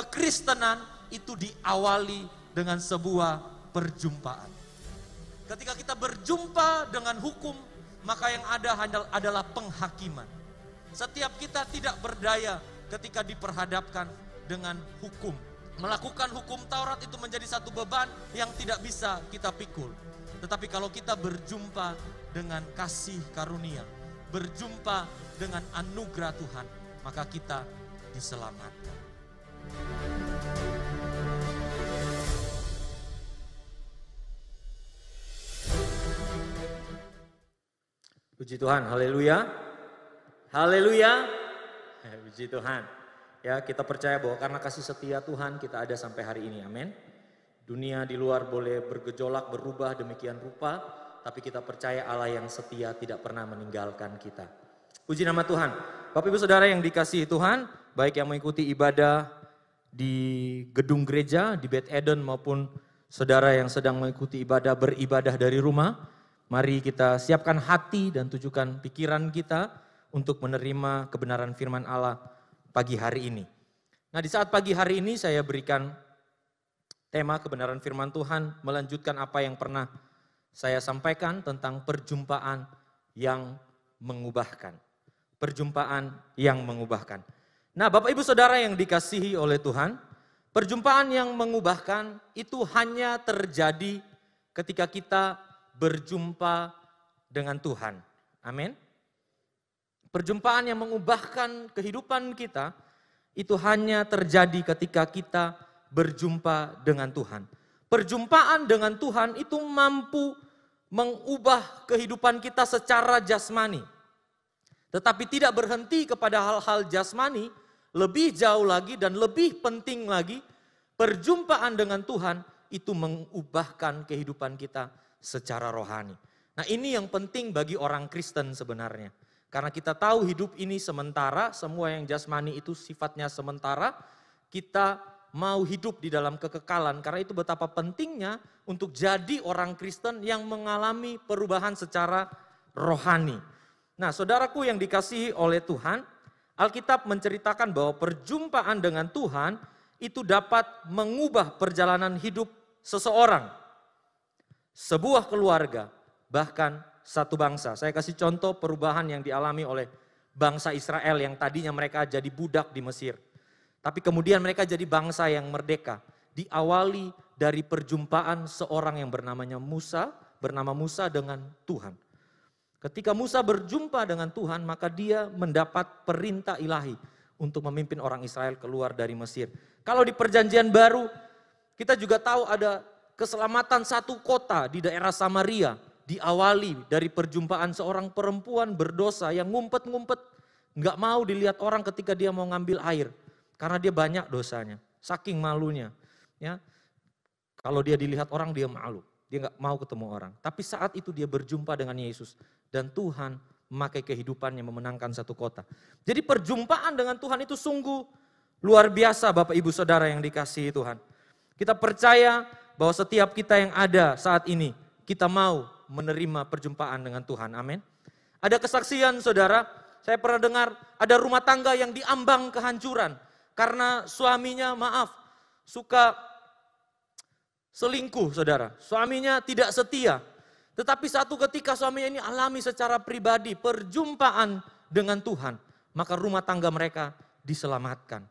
kekristenan itu diawali dengan sebuah perjumpaan. Ketika kita berjumpa dengan hukum, maka yang ada adalah penghakiman. Setiap kita tidak berdaya ketika diperhadapkan dengan hukum. Melakukan hukum Taurat itu menjadi satu beban yang tidak bisa kita pikul. Tetapi kalau kita berjumpa dengan kasih karunia, berjumpa dengan anugerah Tuhan, maka kita diselamatkan. Puji Tuhan, haleluya. Haleluya. Eh, puji Tuhan. Ya, kita percaya bahwa karena kasih setia Tuhan kita ada sampai hari ini. Amin. Dunia di luar boleh bergejolak, berubah demikian rupa, tapi kita percaya Allah yang setia tidak pernah meninggalkan kita. Puji nama Tuhan. Bapak Ibu Saudara yang dikasihi Tuhan, baik yang mengikuti ibadah di gedung gereja, di Beth Eden maupun saudara yang sedang mengikuti ibadah beribadah dari rumah, Mari kita siapkan hati dan tujukan pikiran kita untuk menerima kebenaran firman Allah pagi hari ini. Nah di saat pagi hari ini saya berikan tema kebenaran firman Tuhan melanjutkan apa yang pernah saya sampaikan tentang perjumpaan yang mengubahkan. Perjumpaan yang mengubahkan. Nah Bapak Ibu Saudara yang dikasihi oleh Tuhan, perjumpaan yang mengubahkan itu hanya terjadi ketika kita berjumpa dengan Tuhan. Amin. Perjumpaan yang mengubahkan kehidupan kita itu hanya terjadi ketika kita berjumpa dengan Tuhan. Perjumpaan dengan Tuhan itu mampu mengubah kehidupan kita secara jasmani. Tetapi tidak berhenti kepada hal-hal jasmani, lebih jauh lagi dan lebih penting lagi, perjumpaan dengan Tuhan itu mengubahkan kehidupan kita secara rohani. Nah ini yang penting bagi orang Kristen sebenarnya. Karena kita tahu hidup ini sementara, semua yang jasmani itu sifatnya sementara, kita mau hidup di dalam kekekalan. Karena itu betapa pentingnya untuk jadi orang Kristen yang mengalami perubahan secara rohani. Nah saudaraku yang dikasihi oleh Tuhan, Alkitab menceritakan bahwa perjumpaan dengan Tuhan itu dapat mengubah perjalanan hidup seseorang sebuah keluarga, bahkan satu bangsa. Saya kasih contoh perubahan yang dialami oleh bangsa Israel yang tadinya mereka jadi budak di Mesir. Tapi kemudian mereka jadi bangsa yang merdeka. Diawali dari perjumpaan seorang yang bernamanya Musa, bernama Musa dengan Tuhan. Ketika Musa berjumpa dengan Tuhan, maka dia mendapat perintah ilahi untuk memimpin orang Israel keluar dari Mesir. Kalau di perjanjian baru, kita juga tahu ada keselamatan satu kota di daerah Samaria diawali dari perjumpaan seorang perempuan berdosa yang ngumpet-ngumpet, nggak mau dilihat orang ketika dia mau ngambil air, karena dia banyak dosanya, saking malunya. Ya, kalau dia dilihat orang dia malu, dia nggak mau ketemu orang. Tapi saat itu dia berjumpa dengan Yesus dan Tuhan memakai kehidupannya memenangkan satu kota. Jadi perjumpaan dengan Tuhan itu sungguh luar biasa Bapak Ibu Saudara yang dikasihi Tuhan. Kita percaya bahwa setiap kita yang ada saat ini, kita mau menerima perjumpaan dengan Tuhan. Amin. Ada kesaksian saudara, saya pernah dengar ada rumah tangga yang diambang kehancuran karena suaminya maaf suka selingkuh saudara. Suaminya tidak setia. Tetapi satu ketika suaminya ini alami secara pribadi perjumpaan dengan Tuhan. Maka rumah tangga mereka diselamatkan.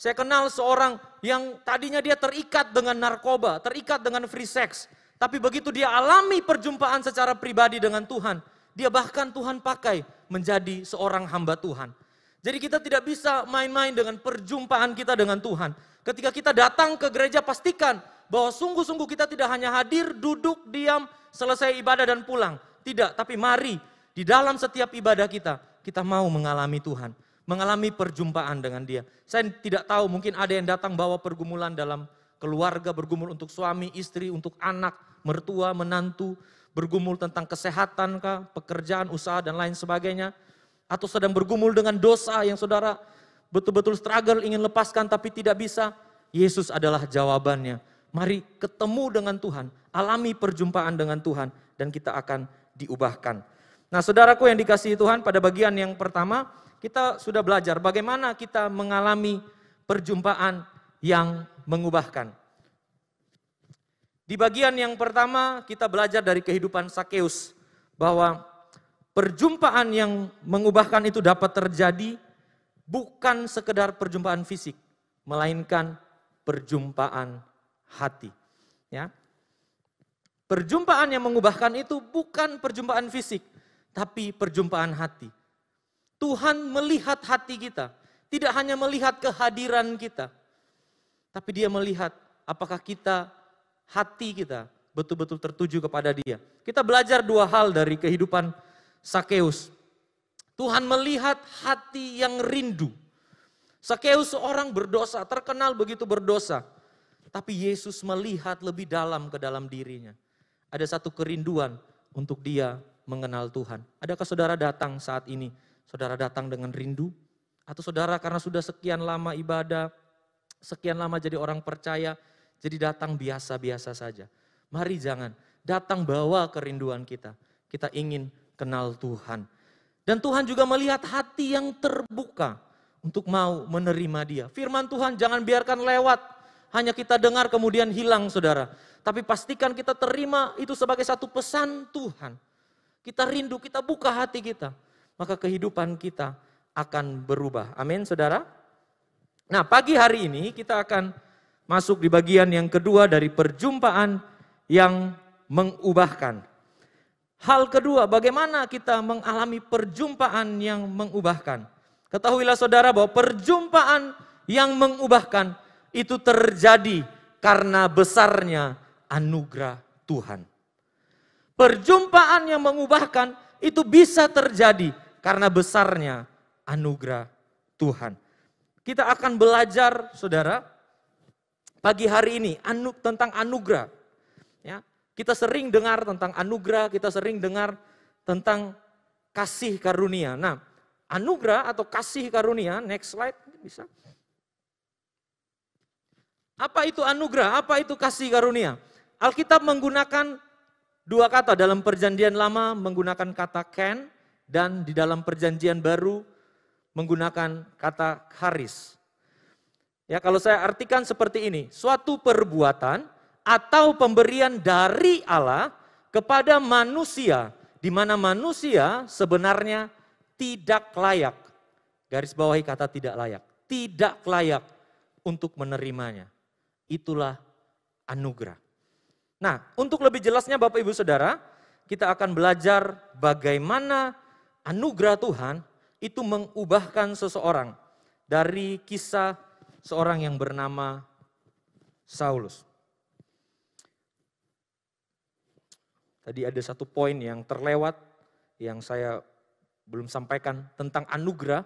Saya kenal seorang yang tadinya dia terikat dengan narkoba, terikat dengan free sex. Tapi begitu dia alami perjumpaan secara pribadi dengan Tuhan, dia bahkan Tuhan pakai menjadi seorang hamba Tuhan. Jadi kita tidak bisa main-main dengan perjumpaan kita dengan Tuhan. Ketika kita datang ke gereja pastikan bahwa sungguh-sungguh kita tidak hanya hadir, duduk, diam, selesai ibadah dan pulang. Tidak, tapi mari di dalam setiap ibadah kita, kita mau mengalami Tuhan mengalami perjumpaan dengan dia. Saya tidak tahu mungkin ada yang datang bawa pergumulan dalam keluarga, bergumul untuk suami, istri, untuk anak, mertua, menantu, bergumul tentang kesehatan kah, pekerjaan, usaha dan lain sebagainya. Atau sedang bergumul dengan dosa yang saudara betul-betul struggle ingin lepaskan tapi tidak bisa. Yesus adalah jawabannya. Mari ketemu dengan Tuhan, alami perjumpaan dengan Tuhan dan kita akan diubahkan. Nah saudaraku yang dikasihi Tuhan pada bagian yang pertama, kita sudah belajar bagaimana kita mengalami perjumpaan yang mengubahkan. Di bagian yang pertama kita belajar dari kehidupan Sakeus bahwa perjumpaan yang mengubahkan itu dapat terjadi bukan sekedar perjumpaan fisik, melainkan perjumpaan hati. Ya. Perjumpaan yang mengubahkan itu bukan perjumpaan fisik, tapi perjumpaan hati. Tuhan melihat hati kita, tidak hanya melihat kehadiran kita, tapi Dia melihat apakah kita hati kita betul-betul tertuju kepada dia. Kita belajar dua hal dari kehidupan Sakeus. Tuhan melihat hati yang rindu. Sakeus seorang berdosa, terkenal begitu berdosa. Tapi Yesus melihat lebih dalam ke dalam dirinya. Ada satu kerinduan untuk dia mengenal Tuhan. Adakah saudara datang saat ini? Saudara datang dengan rindu? Atau saudara karena sudah sekian lama ibadah, sekian lama jadi orang percaya, jadi datang biasa-biasa saja. Mari jangan, datang bawa kerinduan kita. Kita ingin kenal Tuhan. Dan Tuhan juga melihat hati yang terbuka untuk mau menerima dia. Firman Tuhan jangan biarkan lewat, hanya kita dengar kemudian hilang saudara. Tapi pastikan kita terima itu sebagai satu pesan Tuhan. Kita rindu, kita buka hati kita. Maka kehidupan kita akan berubah. Amin saudara. Nah pagi hari ini kita akan masuk di bagian yang kedua dari perjumpaan yang mengubahkan. Hal kedua, bagaimana kita mengalami perjumpaan yang mengubahkan. Ketahuilah saudara bahwa perjumpaan yang mengubahkan itu terjadi karena besarnya anugerah Tuhan. Perjumpaan yang mengubahkan itu bisa terjadi karena besarnya anugerah Tuhan. Kita akan belajar, saudara, pagi hari ini anu, tentang anugerah. Ya, kita sering dengar tentang anugerah, kita sering dengar tentang kasih karunia. Nah, anugerah atau kasih karunia, next slide bisa. Apa itu anugerah? Apa itu kasih karunia? Alkitab menggunakan dua kata dalam perjanjian lama menggunakan kata ken dan di dalam perjanjian baru menggunakan kata charis. Ya, kalau saya artikan seperti ini, suatu perbuatan atau pemberian dari Allah kepada manusia di mana manusia sebenarnya tidak layak. Garis bawahi kata tidak layak. Tidak layak untuk menerimanya. Itulah anugerah. Nah, untuk lebih jelasnya Bapak Ibu Saudara, kita akan belajar bagaimana anugerah Tuhan itu mengubahkan seseorang dari kisah seorang yang bernama Saulus. Tadi ada satu poin yang terlewat yang saya belum sampaikan tentang anugerah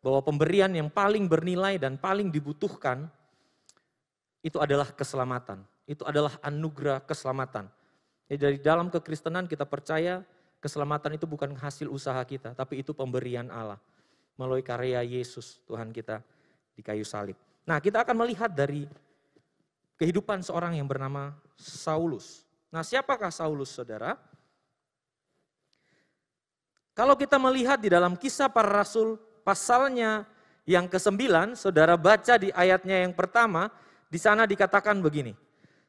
bahwa pemberian yang paling bernilai dan paling dibutuhkan itu adalah keselamatan. Itu adalah anugerah keselamatan. Jadi dari dalam kekristenan kita percaya keselamatan itu bukan hasil usaha kita, tapi itu pemberian Allah melalui karya Yesus Tuhan kita di kayu salib. Nah, kita akan melihat dari kehidupan seorang yang bernama Saulus. Nah, siapakah Saulus, saudara? Kalau kita melihat di dalam kisah para rasul, pasalnya yang ke-9, saudara baca di ayatnya yang pertama, di sana dikatakan begini.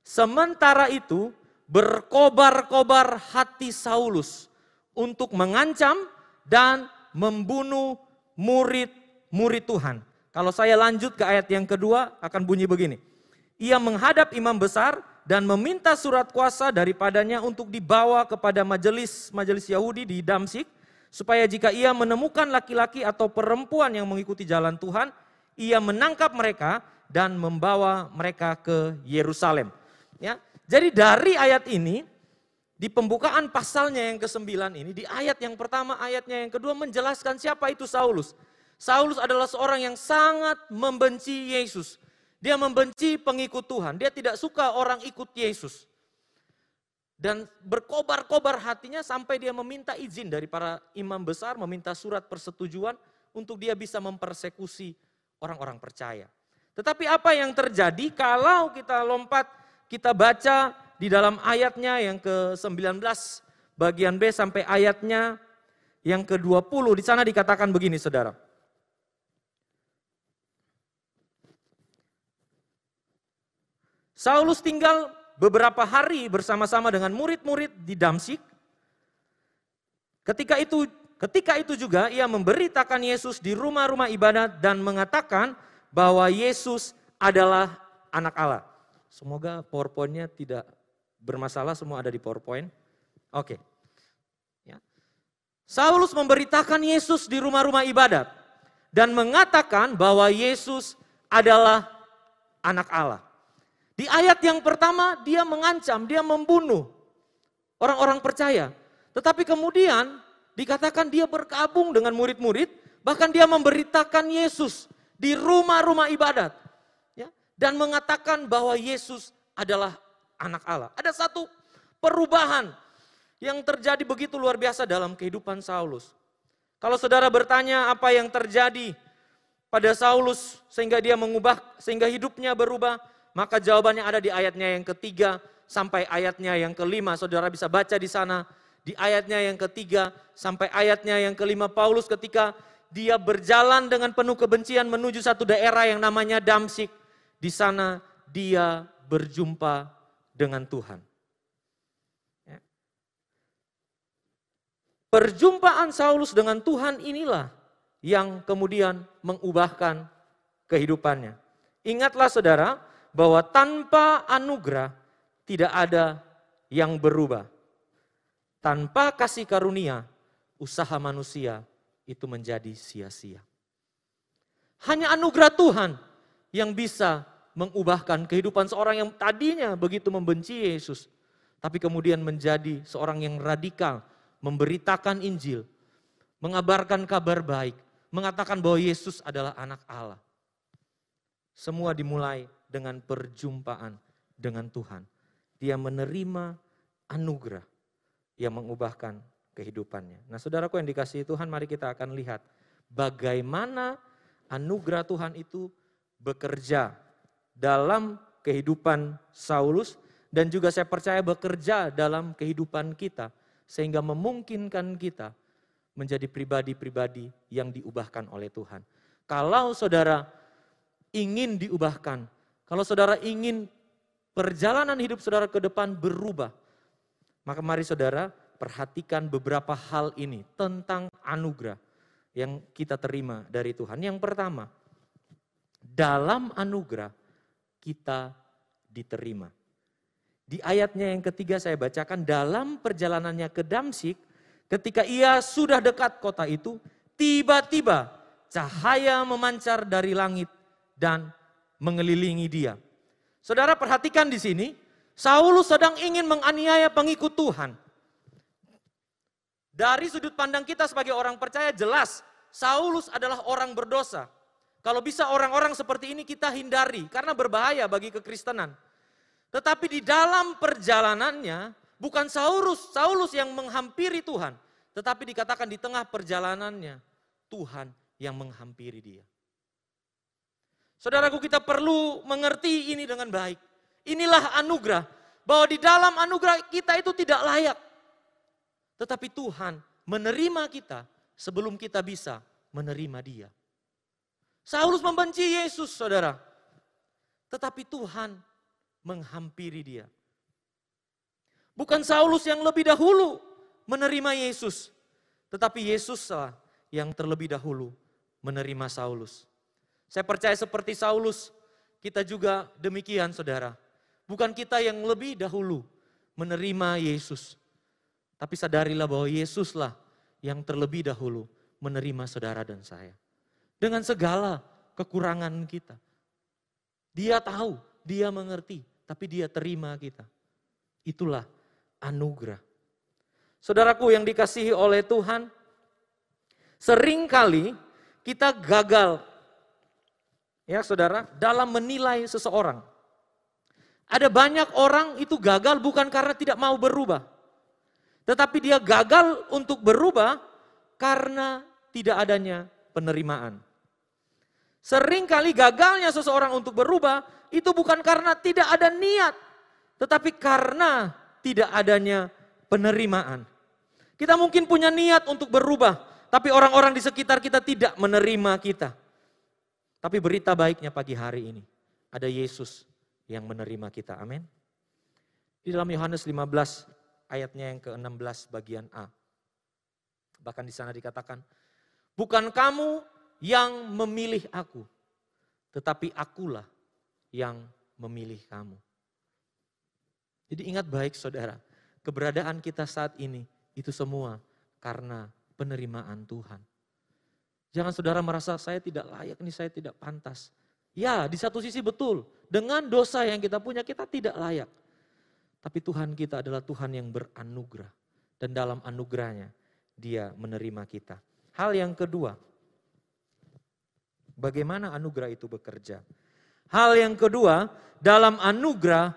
Sementara itu, berkobar-kobar hati Saulus untuk mengancam dan membunuh murid-murid Tuhan. Kalau saya lanjut ke ayat yang kedua akan bunyi begini. Ia menghadap imam besar dan meminta surat kuasa daripadanya untuk dibawa kepada majelis-majelis Yahudi di Damsik supaya jika ia menemukan laki-laki atau perempuan yang mengikuti jalan Tuhan, ia menangkap mereka dan membawa mereka ke Yerusalem. Ya. Jadi dari ayat ini di pembukaan pasalnya yang ke-9 ini, di ayat yang pertama, ayatnya yang kedua menjelaskan siapa itu Saulus. Saulus adalah seorang yang sangat membenci Yesus. Dia membenci pengikut Tuhan. Dia tidak suka orang ikut Yesus. Dan berkobar-kobar hatinya sampai dia meminta izin dari para imam besar, meminta surat persetujuan untuk dia bisa mempersekusi orang-orang percaya. Tetapi apa yang terjadi kalau kita lompat, kita baca di dalam ayatnya yang ke-19 bagian B sampai ayatnya yang ke-20 di sana dikatakan begini Saudara. Saulus tinggal beberapa hari bersama-sama dengan murid-murid di Damsik. Ketika itu ketika itu juga ia memberitakan Yesus di rumah-rumah ibadat dan mengatakan bahwa Yesus adalah anak Allah. Semoga PowerPoint-nya tidak bermasalah, semua ada di PowerPoint. Oke. Ya. Saulus memberitakan Yesus di rumah-rumah ibadat dan mengatakan bahwa Yesus adalah anak Allah. Di ayat yang pertama dia mengancam, dia membunuh orang-orang percaya. Tetapi kemudian dikatakan dia berkabung dengan murid-murid, bahkan dia memberitakan Yesus di rumah-rumah ibadat. Ya, dan mengatakan bahwa Yesus adalah anak Allah. Ada satu perubahan yang terjadi begitu luar biasa dalam kehidupan Saulus. Kalau saudara bertanya apa yang terjadi pada Saulus sehingga dia mengubah, sehingga hidupnya berubah, maka jawabannya ada di ayatnya yang ketiga sampai ayatnya yang kelima. Saudara bisa baca di sana. Di ayatnya yang ketiga sampai ayatnya yang kelima Paulus ketika dia berjalan dengan penuh kebencian menuju satu daerah yang namanya Damsik. Di sana dia berjumpa dengan Tuhan. Ya. Perjumpaan Saulus dengan Tuhan inilah yang kemudian mengubahkan kehidupannya. Ingatlah saudara, bahwa tanpa anugerah tidak ada yang berubah. Tanpa kasih karunia, usaha manusia itu menjadi sia-sia. Hanya anugerah Tuhan yang bisa mengubahkan kehidupan seorang yang tadinya begitu membenci Yesus, tapi kemudian menjadi seorang yang radikal, memberitakan Injil, mengabarkan kabar baik, mengatakan bahwa Yesus adalah anak Allah. Semua dimulai dengan perjumpaan dengan Tuhan. Dia menerima anugerah yang mengubahkan kehidupannya. Nah saudaraku yang dikasihi Tuhan, mari kita akan lihat bagaimana anugerah Tuhan itu bekerja dalam kehidupan Saulus dan juga saya percaya bekerja dalam kehidupan kita sehingga memungkinkan kita menjadi pribadi-pribadi yang diubahkan oleh Tuhan. Kalau saudara ingin diubahkan, kalau saudara ingin perjalanan hidup saudara ke depan berubah, maka mari saudara perhatikan beberapa hal ini tentang anugerah yang kita terima dari Tuhan. Yang pertama, dalam anugerah kita diterima. Di ayatnya yang ketiga saya bacakan, dalam perjalanannya ke Damsik, ketika ia sudah dekat kota itu, tiba-tiba cahaya memancar dari langit dan mengelilingi dia. Saudara perhatikan di sini, Saulus sedang ingin menganiaya pengikut Tuhan. Dari sudut pandang kita sebagai orang percaya jelas Saulus adalah orang berdosa. Kalau bisa orang-orang seperti ini kita hindari karena berbahaya bagi kekristenan. Tetapi di dalam perjalanannya bukan Saulus, Saulus yang menghampiri Tuhan, tetapi dikatakan di tengah perjalanannya Tuhan yang menghampiri dia. Saudaraku kita perlu mengerti ini dengan baik. Inilah anugerah. Bahwa di dalam anugerah kita itu tidak layak. Tetapi Tuhan menerima kita sebelum kita bisa menerima dia. Saulus membenci Yesus saudara. Tetapi Tuhan menghampiri dia. Bukan Saulus yang lebih dahulu menerima Yesus. Tetapi Yesuslah yang terlebih dahulu menerima Saulus. Saya percaya seperti Saulus, kita juga demikian saudara. Bukan kita yang lebih dahulu menerima Yesus. Tapi sadarilah bahwa Yesuslah yang terlebih dahulu menerima saudara dan saya. Dengan segala kekurangan kita. Dia tahu, dia mengerti, tapi dia terima kita. Itulah anugerah. Saudaraku yang dikasihi oleh Tuhan, sering kali kita gagal ya saudara, dalam menilai seseorang. Ada banyak orang itu gagal bukan karena tidak mau berubah. Tetapi dia gagal untuk berubah karena tidak adanya penerimaan. Seringkali gagalnya seseorang untuk berubah itu bukan karena tidak ada niat, tetapi karena tidak adanya penerimaan. Kita mungkin punya niat untuk berubah, tapi orang-orang di sekitar kita tidak menerima kita. Tapi berita baiknya pagi hari ini, ada Yesus yang menerima kita. Amin. Di dalam Yohanes 15 ayatnya yang ke-16 bagian A. Bahkan di sana dikatakan, bukan kamu yang memilih aku, tetapi akulah yang memilih kamu. Jadi ingat baik saudara, keberadaan kita saat ini itu semua karena penerimaan Tuhan. Jangan saudara merasa saya tidak layak, ini saya tidak pantas. Ya, di satu sisi betul. Dengan dosa yang kita punya, kita tidak layak. Tapi Tuhan kita adalah Tuhan yang beranugerah. Dan dalam anugerahnya, dia menerima kita. Hal yang kedua, bagaimana anugerah itu bekerja? Hal yang kedua, dalam anugerah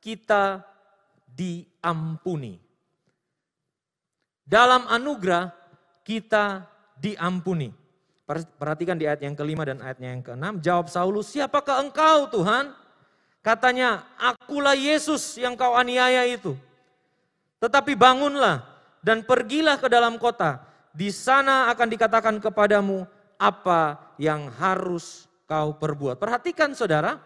kita diampuni. Dalam anugerah kita diampuni. Perhatikan di ayat yang kelima dan ayatnya yang keenam. Jawab Saulus, siapakah engkau Tuhan? Katanya, akulah Yesus yang kau aniaya itu. Tetapi bangunlah dan pergilah ke dalam kota. Di sana akan dikatakan kepadamu apa yang harus kau perbuat. Perhatikan saudara.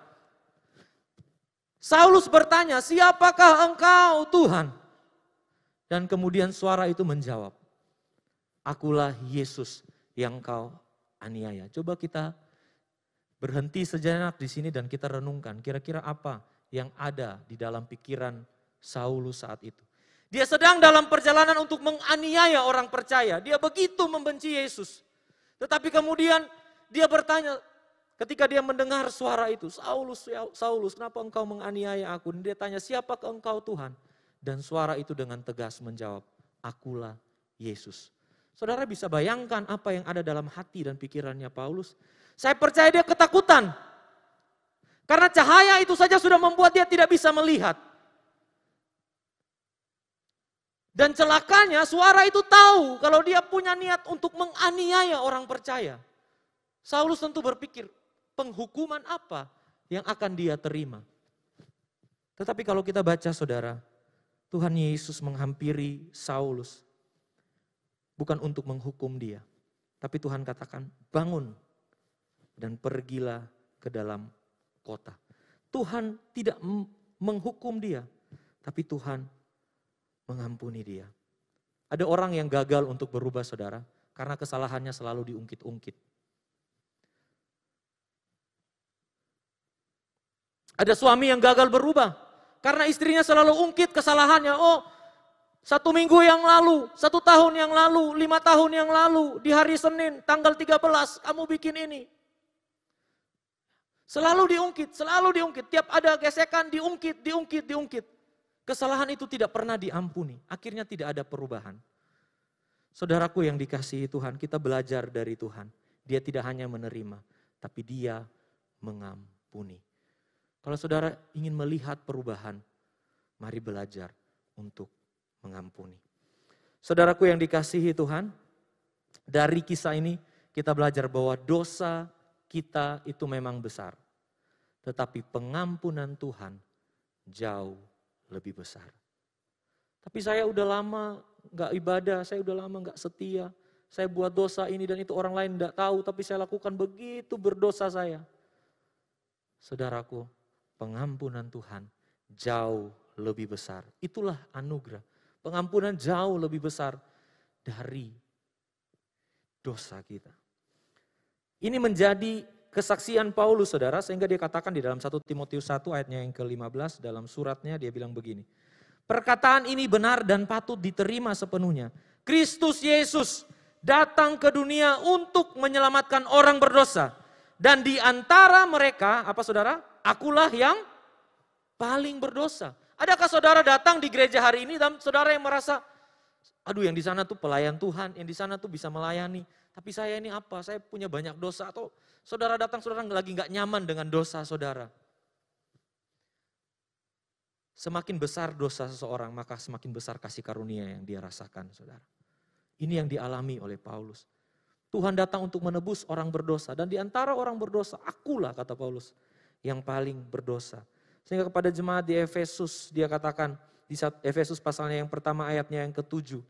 Saulus bertanya, siapakah engkau Tuhan? Dan kemudian suara itu menjawab, akulah Yesus yang kau aniaya. Coba kita berhenti sejenak di sini dan kita renungkan kira-kira apa yang ada di dalam pikiran Saulus saat itu. Dia sedang dalam perjalanan untuk menganiaya orang percaya. Dia begitu membenci Yesus. Tetapi kemudian dia bertanya ketika dia mendengar suara itu, Saulus, Saulus, kenapa engkau menganiaya aku? Dan dia tanya, siapakah engkau Tuhan? Dan suara itu dengan tegas menjawab, akulah Yesus. Saudara bisa bayangkan apa yang ada dalam hati dan pikirannya Paulus. Saya percaya dia ketakutan. Karena cahaya itu saja sudah membuat dia tidak bisa melihat. Dan celakanya suara itu tahu kalau dia punya niat untuk menganiaya orang percaya. Saulus tentu berpikir, penghukuman apa yang akan dia terima. Tetapi kalau kita baca saudara, Tuhan Yesus menghampiri Saulus bukan untuk menghukum dia. Tapi Tuhan katakan, bangun dan pergilah ke dalam kota. Tuhan tidak menghukum dia, tapi Tuhan mengampuni dia. Ada orang yang gagal untuk berubah saudara, karena kesalahannya selalu diungkit-ungkit. Ada suami yang gagal berubah, karena istrinya selalu ungkit kesalahannya. Oh, satu minggu yang lalu, satu tahun yang lalu, lima tahun yang lalu, di hari Senin, tanggal 13, kamu bikin ini. Selalu diungkit, selalu diungkit. Tiap ada gesekan, diungkit, diungkit, diungkit. Kesalahan itu tidak pernah diampuni. Akhirnya tidak ada perubahan. Saudaraku yang dikasihi Tuhan, kita belajar dari Tuhan. Dia tidak hanya menerima, tapi dia mengampuni. Kalau saudara ingin melihat perubahan, mari belajar untuk mengampuni. Saudaraku yang dikasihi Tuhan, dari kisah ini kita belajar bahwa dosa kita itu memang besar. Tetapi pengampunan Tuhan jauh lebih besar. Tapi saya udah lama gak ibadah, saya udah lama gak setia. Saya buat dosa ini dan itu orang lain gak tahu, tapi saya lakukan begitu berdosa saya. Saudaraku, pengampunan Tuhan jauh lebih besar. Itulah anugerah. Pengampunan jauh lebih besar dari dosa kita. Ini menjadi kesaksian Paulus saudara sehingga dia katakan di dalam 1 Timotius 1 ayatnya yang ke-15 dalam suratnya dia bilang begini. Perkataan ini benar dan patut diterima sepenuhnya. Kristus Yesus datang ke dunia untuk menyelamatkan orang berdosa. Dan di antara mereka, apa saudara? Akulah yang paling berdosa. Adakah saudara datang di gereja hari ini dan saudara yang merasa, aduh yang di sana tuh pelayan Tuhan, yang di sana tuh bisa melayani. Tapi saya ini apa? Saya punya banyak dosa atau saudara datang saudara lagi nggak nyaman dengan dosa saudara. Semakin besar dosa seseorang, maka semakin besar kasih karunia yang dia rasakan, saudara. Ini yang dialami oleh Paulus. Tuhan datang untuk menebus orang berdosa. Dan di antara orang berdosa, akulah kata Paulus, yang paling berdosa. Sehingga kepada jemaat di Efesus dia katakan di Efesus pasalnya yang pertama ayatnya yang ketujuh.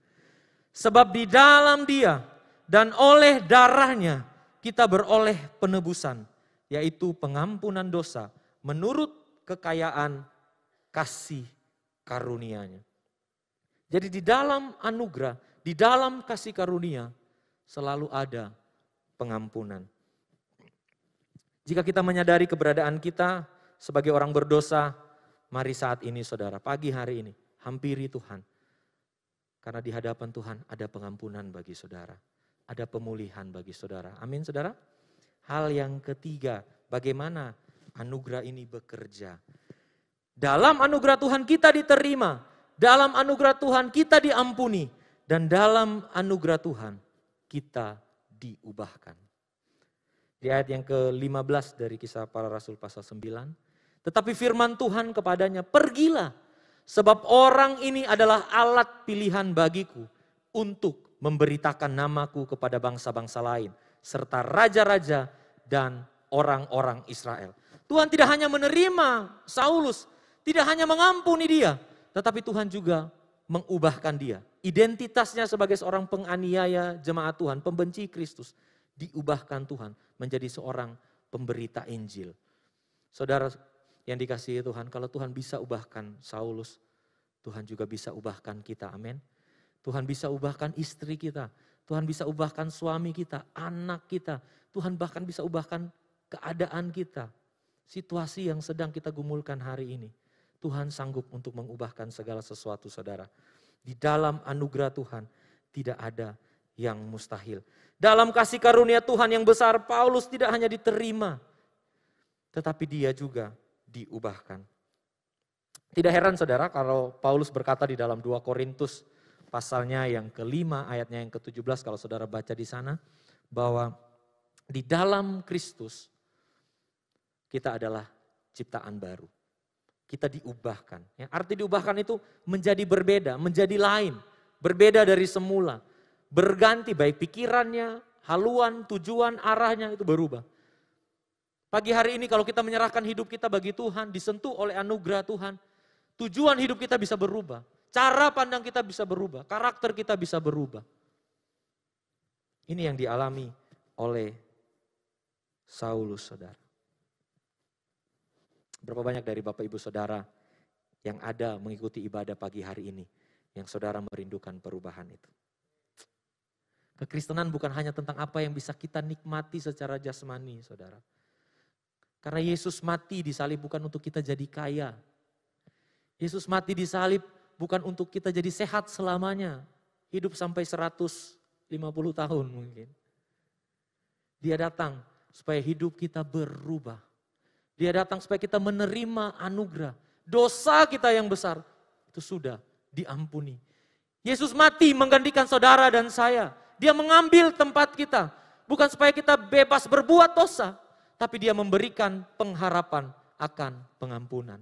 Sebab di dalam dia dan oleh darahnya kita beroleh penebusan. Yaitu pengampunan dosa menurut kekayaan kasih karunia-Nya. Jadi di dalam anugerah, di dalam kasih karunia selalu ada pengampunan. Jika kita menyadari keberadaan kita sebagai orang berdosa, mari saat ini saudara, pagi hari ini, hampiri Tuhan. Karena di hadapan Tuhan ada pengampunan bagi saudara. Ada pemulihan bagi saudara. Amin saudara. Hal yang ketiga, bagaimana anugerah ini bekerja. Dalam anugerah Tuhan kita diterima. Dalam anugerah Tuhan kita diampuni. Dan dalam anugerah Tuhan kita diubahkan. Di ayat yang ke-15 dari kisah para rasul pasal 9. Tetapi firman Tuhan kepadanya, pergilah. Sebab orang ini adalah alat pilihan bagiku untuk memberitakan namaku kepada bangsa-bangsa lain. Serta raja-raja dan orang-orang Israel. Tuhan tidak hanya menerima Saulus, tidak hanya mengampuni dia, tetapi Tuhan juga mengubahkan dia. Identitasnya sebagai seorang penganiaya jemaat Tuhan, pembenci Kristus, diubahkan Tuhan menjadi seorang pemberita Injil. Saudara yang dikasihi Tuhan, kalau Tuhan bisa ubahkan Saulus, Tuhan juga bisa ubahkan kita. Amin. Tuhan bisa ubahkan istri kita. Tuhan bisa ubahkan suami kita, anak kita. Tuhan bahkan bisa ubahkan keadaan kita. Situasi yang sedang kita gumulkan hari ini. Tuhan sanggup untuk mengubahkan segala sesuatu saudara. Di dalam anugerah Tuhan tidak ada yang mustahil. Dalam kasih karunia Tuhan yang besar, Paulus tidak hanya diterima, tetapi dia juga diubahkan. Tidak heran saudara kalau Paulus berkata di dalam 2 Korintus pasalnya yang kelima ayatnya yang ke-17 kalau saudara baca di sana bahwa di dalam Kristus kita adalah ciptaan baru kita diubahkan. Ya, arti diubahkan itu menjadi berbeda, menjadi lain, berbeda dari semula. Berganti baik pikirannya, haluan, tujuan, arahnya itu berubah. Pagi hari ini kalau kita menyerahkan hidup kita bagi Tuhan, disentuh oleh anugerah Tuhan, tujuan hidup kita bisa berubah. Cara pandang kita bisa berubah, karakter kita bisa berubah. Ini yang dialami oleh Saulus, saudara. Berapa banyak dari Bapak Ibu Saudara yang ada mengikuti ibadah pagi hari ini, yang saudara merindukan perubahan itu. Kekristenan bukan hanya tentang apa yang bisa kita nikmati secara jasmani, saudara. Karena Yesus mati di salib bukan untuk kita jadi kaya. Yesus mati di salib bukan untuk kita jadi sehat selamanya. Hidup sampai 150 tahun mungkin. Dia datang supaya hidup kita berubah. Dia datang supaya kita menerima anugerah. Dosa kita yang besar itu sudah diampuni. Yesus mati menggantikan saudara dan saya. Dia mengambil tempat kita. Bukan supaya kita bebas berbuat dosa. Tapi dia memberikan pengharapan akan pengampunan.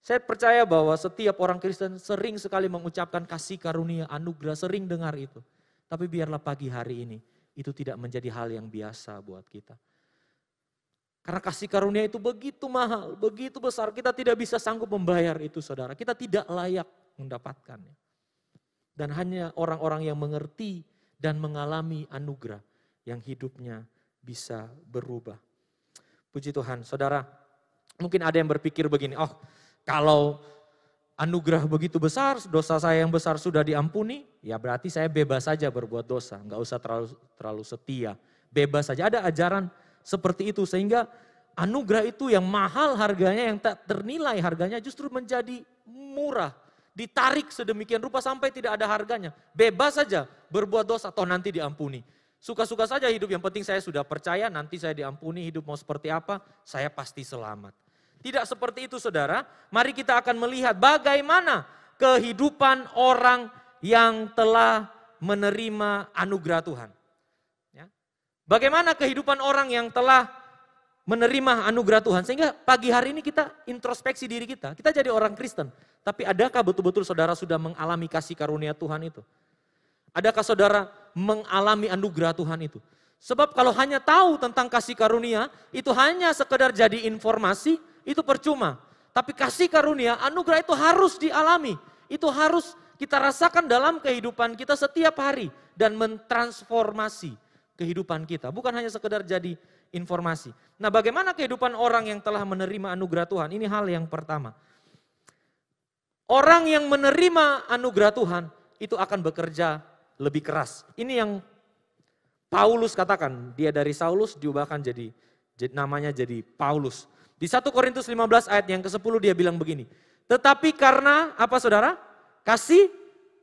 Saya percaya bahwa setiap orang Kristen sering sekali mengucapkan kasih karunia, anugerah, sering dengar itu. Tapi biarlah pagi hari ini, itu tidak menjadi hal yang biasa buat kita. Karena kasih karunia itu begitu mahal, begitu besar, kita tidak bisa sanggup membayar itu saudara. Kita tidak layak mendapatkannya. Dan hanya orang-orang yang mengerti dan mengalami anugerah yang hidupnya bisa berubah. Puji Tuhan, saudara, mungkin ada yang berpikir begini, oh kalau anugerah begitu besar, dosa saya yang besar sudah diampuni, ya berarti saya bebas saja berbuat dosa, nggak usah terlalu terlalu setia, bebas saja. Ada ajaran seperti itu. Sehingga anugerah itu yang mahal harganya yang tak ternilai harganya justru menjadi murah. Ditarik sedemikian rupa sampai tidak ada harganya. Bebas saja berbuat dosa atau nanti diampuni. Suka-suka saja hidup. Yang penting saya sudah percaya nanti saya diampuni hidup mau seperti apa saya pasti selamat tidak seperti itu saudara mari kita akan melihat bagaimana kehidupan orang yang telah menerima anugerah Tuhan Bagaimana kehidupan orang yang telah menerima anugerah Tuhan. Sehingga pagi hari ini kita introspeksi diri kita. Kita jadi orang Kristen. Tapi adakah betul-betul saudara sudah mengalami kasih karunia Tuhan itu? Adakah saudara mengalami anugerah Tuhan itu? Sebab kalau hanya tahu tentang kasih karunia, itu hanya sekedar jadi informasi, itu percuma. Tapi kasih karunia, anugerah itu harus dialami. Itu harus kita rasakan dalam kehidupan kita setiap hari. Dan mentransformasi kehidupan kita. Bukan hanya sekedar jadi informasi. Nah bagaimana kehidupan orang yang telah menerima anugerah Tuhan? Ini hal yang pertama. Orang yang menerima anugerah Tuhan itu akan bekerja lebih keras. Ini yang Paulus katakan, dia dari Saulus diubahkan jadi namanya jadi Paulus. Di 1 Korintus 15 ayat yang ke-10 dia bilang begini. Tetapi karena apa saudara? Kasih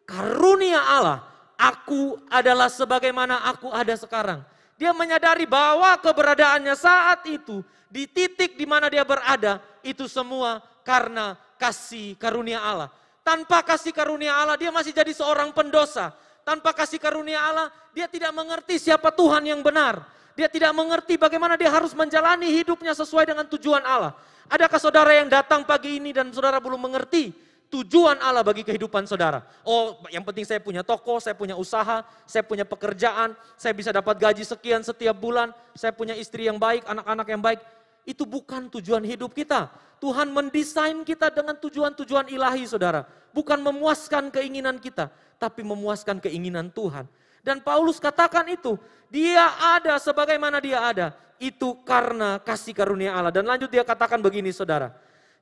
karunia Allah, aku adalah sebagaimana aku ada sekarang. Dia menyadari bahwa keberadaannya saat itu di titik di mana dia berada itu semua karena kasih karunia Allah. Tanpa kasih karunia Allah dia masih jadi seorang pendosa. Tanpa kasih karunia Allah dia tidak mengerti siapa Tuhan yang benar. Dia tidak mengerti bagaimana dia harus menjalani hidupnya sesuai dengan tujuan Allah. Adakah saudara yang datang pagi ini dan saudara belum mengerti tujuan Allah bagi kehidupan saudara? Oh, yang penting saya punya toko, saya punya usaha, saya punya pekerjaan, saya bisa dapat gaji sekian setiap bulan, saya punya istri yang baik, anak-anak yang baik. Itu bukan tujuan hidup kita. Tuhan mendesain kita dengan tujuan-tujuan ilahi saudara. Bukan memuaskan keinginan kita, tapi memuaskan keinginan Tuhan. Dan Paulus katakan itu, dia ada sebagaimana dia ada. Itu karena kasih karunia Allah. Dan lanjut dia katakan begini saudara.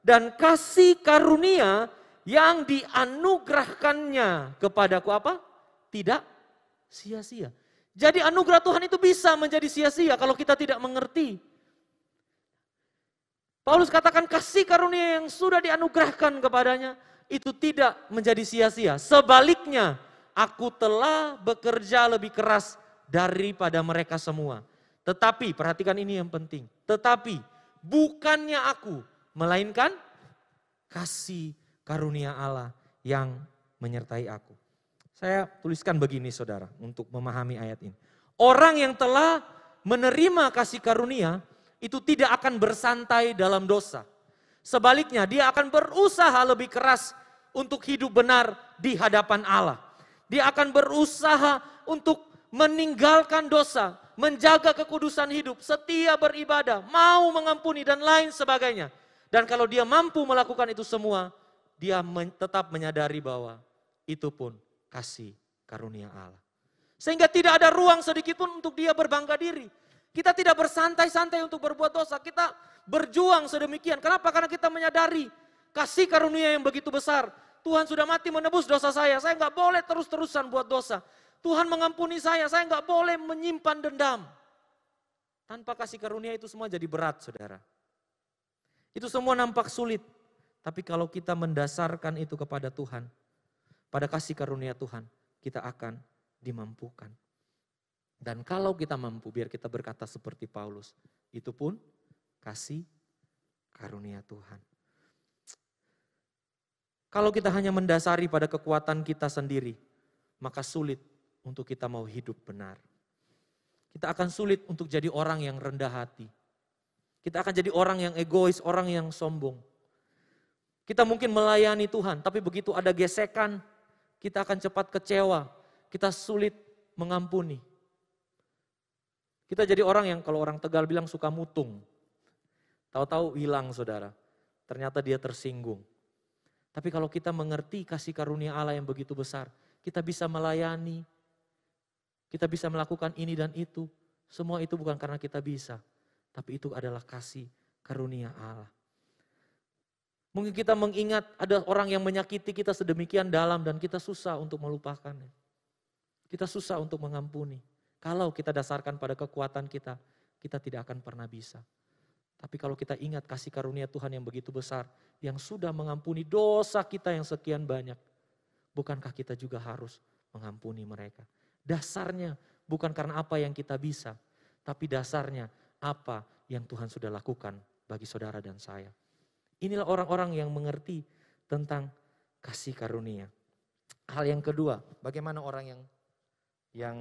Dan kasih karunia yang dianugerahkannya kepadaku apa? Tidak sia-sia. Jadi anugerah Tuhan itu bisa menjadi sia-sia kalau kita tidak mengerti Paulus katakan kasih karunia yang sudah dianugerahkan kepadanya itu tidak menjadi sia-sia. Sebaliknya, aku telah bekerja lebih keras daripada mereka semua. Tetapi, perhatikan ini yang penting. Tetapi, bukannya aku, melainkan kasih karunia Allah yang menyertai aku. Saya tuliskan begini saudara, untuk memahami ayat ini. Orang yang telah menerima kasih karunia, itu tidak akan bersantai dalam dosa. Sebaliknya dia akan berusaha lebih keras untuk hidup benar di hadapan Allah. Dia akan berusaha untuk meninggalkan dosa, menjaga kekudusan hidup, setia beribadah, mau mengampuni dan lain sebagainya. Dan kalau dia mampu melakukan itu semua, dia tetap menyadari bahwa itu pun kasih karunia Allah. Sehingga tidak ada ruang sedikit pun untuk dia berbangga diri. Kita tidak bersantai-santai untuk berbuat dosa. Kita berjuang sedemikian. Kenapa? Karena kita menyadari kasih karunia yang begitu besar. Tuhan sudah mati menebus dosa saya. Saya nggak boleh terus-terusan buat dosa. Tuhan mengampuni saya. Saya nggak boleh menyimpan dendam. Tanpa kasih karunia itu semua jadi berat, saudara. Itu semua nampak sulit. Tapi kalau kita mendasarkan itu kepada Tuhan, pada kasih karunia Tuhan, kita akan dimampukan. Dan kalau kita mampu, biar kita berkata seperti Paulus, itu pun kasih karunia Tuhan. Kalau kita hanya mendasari pada kekuatan kita sendiri, maka sulit untuk kita mau hidup benar. Kita akan sulit untuk jadi orang yang rendah hati. Kita akan jadi orang yang egois, orang yang sombong. Kita mungkin melayani Tuhan, tapi begitu ada gesekan, kita akan cepat kecewa. Kita sulit mengampuni. Kita jadi orang yang kalau orang Tegal bilang suka mutung. Tahu-tahu hilang saudara. Ternyata dia tersinggung. Tapi kalau kita mengerti kasih karunia Allah yang begitu besar, kita bisa melayani, kita bisa melakukan ini dan itu. Semua itu bukan karena kita bisa, tapi itu adalah kasih karunia Allah. Mungkin kita mengingat ada orang yang menyakiti kita sedemikian dalam dan kita susah untuk melupakannya. Kita susah untuk mengampuni. Kalau kita dasarkan pada kekuatan kita, kita tidak akan pernah bisa. Tapi kalau kita ingat kasih karunia Tuhan yang begitu besar, yang sudah mengampuni dosa kita yang sekian banyak, bukankah kita juga harus mengampuni mereka? Dasarnya bukan karena apa yang kita bisa, tapi dasarnya apa yang Tuhan sudah lakukan bagi saudara dan saya. Inilah orang-orang yang mengerti tentang kasih karunia. Hal yang kedua, bagaimana orang yang yang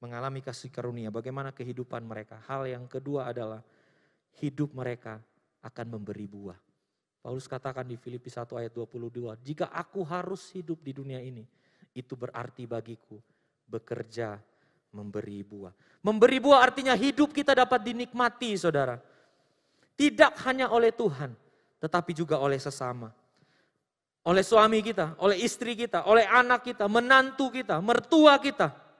mengalami kasih karunia, bagaimana kehidupan mereka. Hal yang kedua adalah hidup mereka akan memberi buah. Paulus katakan di Filipi 1 ayat 22, jika aku harus hidup di dunia ini, itu berarti bagiku bekerja memberi buah. Memberi buah artinya hidup kita dapat dinikmati saudara. Tidak hanya oleh Tuhan, tetapi juga oleh sesama. Oleh suami kita, oleh istri kita, oleh anak kita, menantu kita, mertua kita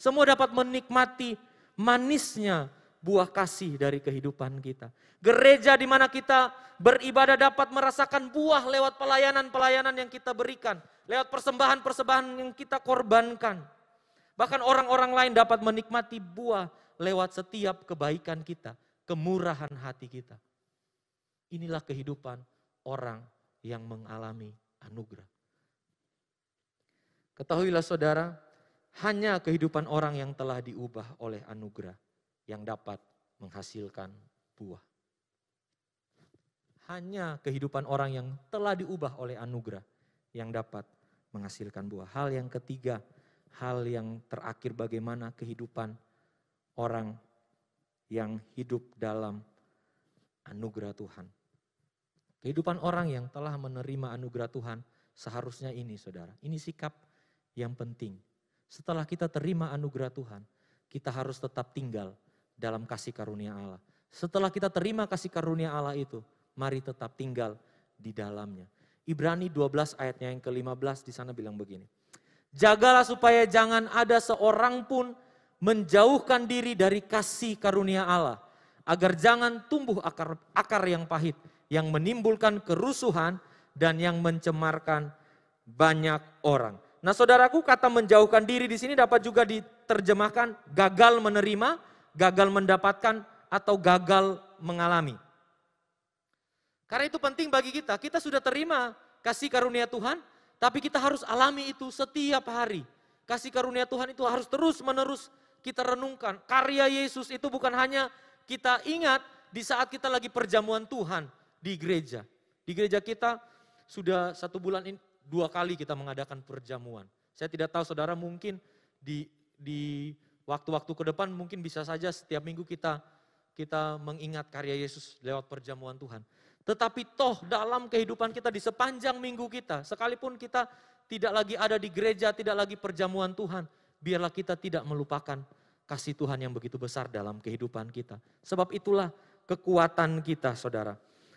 semua dapat menikmati manisnya buah kasih dari kehidupan kita. Gereja di mana kita beribadah dapat merasakan buah lewat pelayanan-pelayanan yang kita berikan, lewat persembahan-persembahan yang kita korbankan. Bahkan orang-orang lain dapat menikmati buah lewat setiap kebaikan kita, kemurahan hati kita. Inilah kehidupan orang yang mengalami anugerah. Ketahuilah saudara, hanya kehidupan orang yang telah diubah oleh anugerah yang dapat menghasilkan buah. Hanya kehidupan orang yang telah diubah oleh anugerah yang dapat menghasilkan buah. Hal yang ketiga, hal yang terakhir bagaimana kehidupan orang yang hidup dalam anugerah Tuhan. Kehidupan orang yang telah menerima anugerah Tuhan seharusnya ini saudara. Ini sikap yang penting. Setelah kita terima anugerah Tuhan, kita harus tetap tinggal dalam kasih karunia Allah. Setelah kita terima kasih karunia Allah itu, mari tetap tinggal di dalamnya. Ibrani 12 ayatnya yang ke-15 di sana bilang begini. Jagalah supaya jangan ada seorang pun menjauhkan diri dari kasih karunia Allah. Agar jangan tumbuh akar, akar yang pahit. Yang menimbulkan kerusuhan dan yang mencemarkan banyak orang. Nah saudaraku kata menjauhkan diri di sini dapat juga diterjemahkan gagal menerima, gagal mendapatkan, atau gagal mengalami. Karena itu penting bagi kita, kita sudah terima kasih karunia Tuhan, tapi kita harus alami itu setiap hari. Kasih karunia Tuhan itu harus terus menerus kita renungkan. Karya Yesus itu bukan hanya kita ingat di saat kita lagi perjamuan Tuhan di gereja. Di gereja kita sudah satu bulan ini dua kali kita mengadakan perjamuan. Saya tidak tahu saudara mungkin di di waktu-waktu ke depan mungkin bisa saja setiap minggu kita kita mengingat karya Yesus lewat perjamuan Tuhan. Tetapi toh dalam kehidupan kita di sepanjang minggu kita, sekalipun kita tidak lagi ada di gereja, tidak lagi perjamuan Tuhan, biarlah kita tidak melupakan kasih Tuhan yang begitu besar dalam kehidupan kita. Sebab itulah kekuatan kita saudara.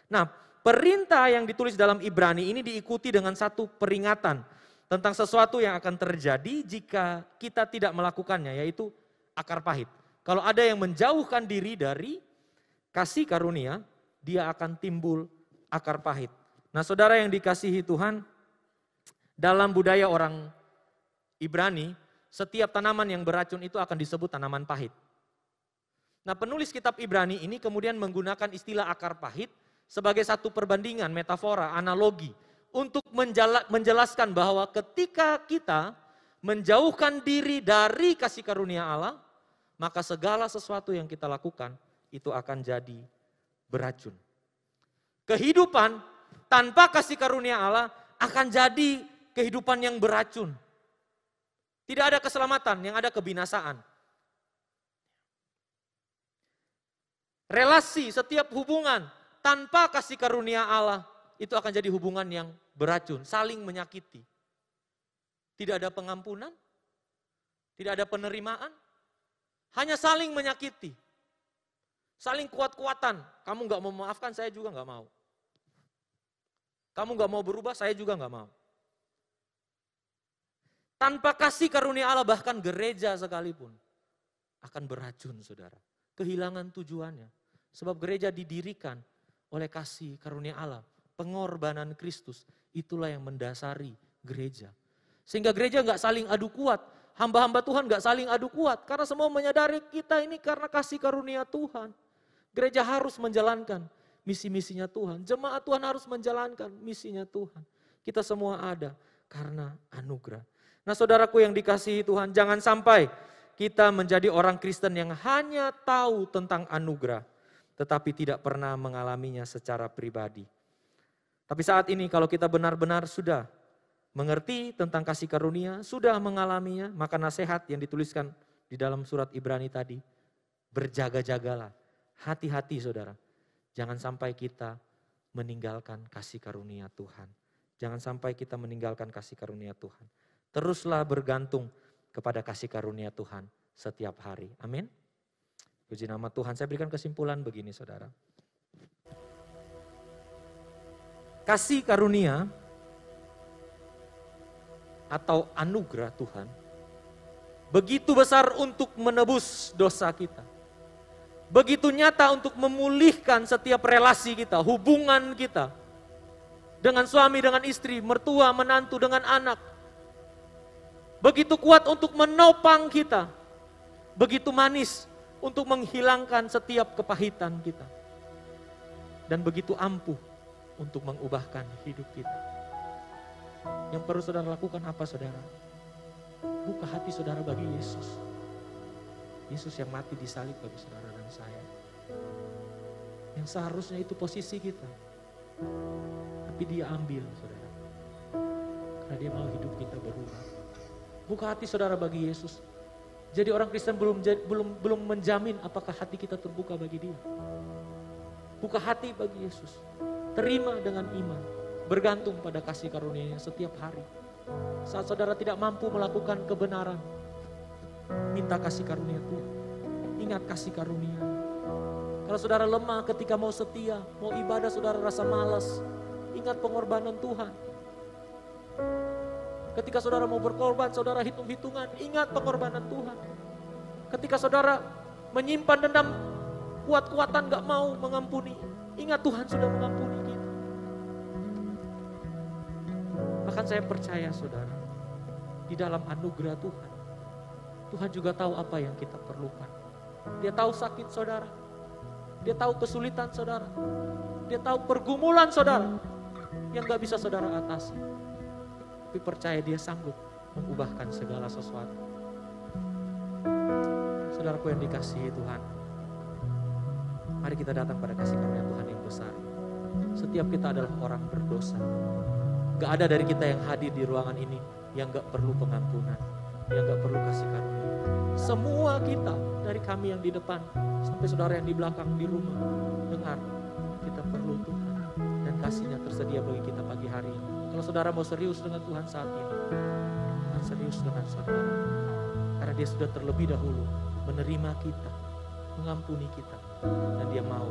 Nah perintah yang ditulis dalam Ibrani ini diikuti dengan satu peringatan tentang sesuatu yang akan terjadi jika kita tidak melakukannya, yaitu akar pahit. Kalau ada yang menjauhkan diri dari kasih karunia, dia akan timbul akar pahit. Nah saudara yang dikasihi Tuhan, dalam budaya orang Ibrani, setiap tanaman yang beracun itu akan disebut tanaman pahit. Nah penulis kitab Ibrani ini kemudian menggunakan istilah akar pahit sebagai satu perbandingan, metafora, analogi. Untuk menjelaskan bahwa ketika kita menjauhkan diri dari kasih karunia Allah, maka segala sesuatu yang kita lakukan itu akan jadi beracun. Kehidupan tanpa kasih karunia Allah akan jadi kehidupan yang beracun. Tidak ada keselamatan, yang ada kebinasaan. Relasi, setiap hubungan tanpa kasih karunia Allah itu akan jadi hubungan yang beracun, saling menyakiti. Tidak ada pengampunan, tidak ada penerimaan, hanya saling menyakiti. Saling kuat-kuatan. Kamu nggak mau memaafkan, saya juga nggak mau. Kamu nggak mau berubah, saya juga nggak mau. Tanpa kasih karunia Allah, bahkan gereja sekalipun akan beracun, saudara. Kehilangan tujuannya. Sebab gereja didirikan oleh kasih karunia Allah. Pengorbanan Kristus, itulah yang mendasari gereja. Sehingga gereja nggak saling adu kuat. Hamba-hamba Tuhan nggak saling adu kuat. Karena semua menyadari kita ini karena kasih karunia Tuhan. Gereja harus menjalankan misi-misinya Tuhan. Jemaat Tuhan harus menjalankan misinya Tuhan. Kita semua ada karena anugerah. Nah saudaraku yang dikasihi Tuhan, jangan sampai kita menjadi orang Kristen yang hanya tahu tentang anugerah, tetapi tidak pernah mengalaminya secara pribadi. Tapi saat ini kalau kita benar-benar sudah mengerti tentang kasih karunia, sudah mengalaminya, maka nasihat yang dituliskan di dalam surat Ibrani tadi, berjaga-jagalah Hati-hati saudara, jangan sampai kita meninggalkan kasih karunia Tuhan. Jangan sampai kita meninggalkan kasih karunia Tuhan. Teruslah bergantung kepada kasih karunia Tuhan setiap hari. Amin. Puji nama Tuhan. Saya berikan kesimpulan begini saudara. Kasih karunia atau anugerah Tuhan begitu besar untuk menebus dosa kita begitu nyata untuk memulihkan setiap relasi kita, hubungan kita dengan suami, dengan istri, mertua, menantu, dengan anak. Begitu kuat untuk menopang kita, begitu manis untuk menghilangkan setiap kepahitan kita, dan begitu ampuh untuk mengubahkan hidup kita. Yang perlu saudara lakukan apa saudara? Buka hati saudara bagi Yesus. Yesus yang mati di salib bagi saudara dan saya. Yang seharusnya itu posisi kita. Tapi dia ambil saudara. Karena dia mau hidup kita berubah. Buka hati saudara bagi Yesus. Jadi orang Kristen belum belum belum menjamin apakah hati kita terbuka bagi dia. Buka hati bagi Yesus. Terima dengan iman. Bergantung pada kasih karunia setiap hari. Saat saudara tidak mampu melakukan kebenaran, minta kasih karunia Tuhan. Ingat kasih karunia. Kalau saudara lemah ketika mau setia, mau ibadah saudara rasa malas, ingat pengorbanan Tuhan. Ketika saudara mau berkorban, saudara hitung-hitungan, ingat pengorbanan Tuhan. Ketika saudara menyimpan dendam, kuat-kuatan gak mau mengampuni, ingat Tuhan sudah mengampuni Bahkan saya percaya saudara, di dalam anugerah Tuhan, Tuhan juga tahu apa yang kita perlukan. Dia tahu sakit saudara, dia tahu kesulitan saudara, dia tahu pergumulan saudara yang gak bisa saudara atasi. Tapi percaya dia sanggup mengubahkan segala sesuatu. Saudaraku yang dikasihi Tuhan, mari kita datang pada kasih karunia Tuhan yang besar. Setiap kita adalah orang berdosa. Gak ada dari kita yang hadir di ruangan ini yang gak perlu pengampunan, yang gak perlu kasih karunia. Semua kita dari kami yang di depan sampai saudara yang di belakang di rumah dengar kita perlu Tuhan dan kasihnya tersedia bagi kita pagi hari ini. Kalau saudara mau serius dengan Tuhan saat ini, Tuhan serius dengan saudara. Karena dia sudah terlebih dahulu menerima kita, mengampuni kita. Dan dia mau